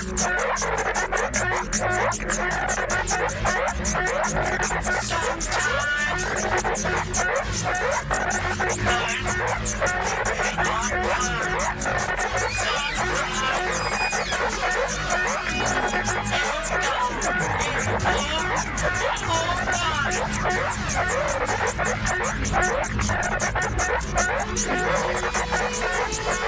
Oh, my God.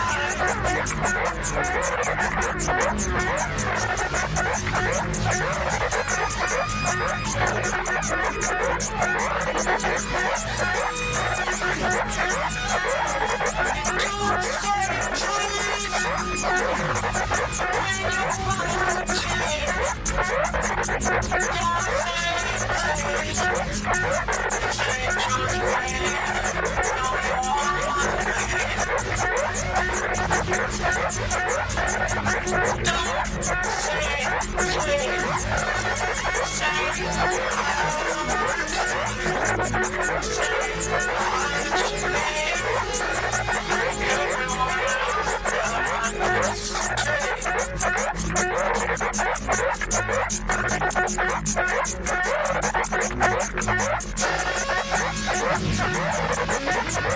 I'm not sure if I'm going to be able to do that.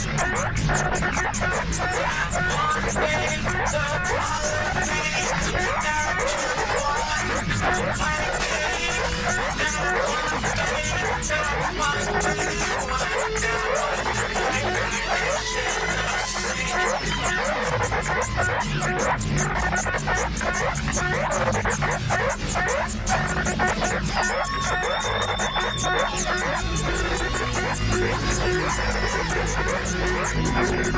I'm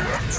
I'm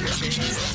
crazy.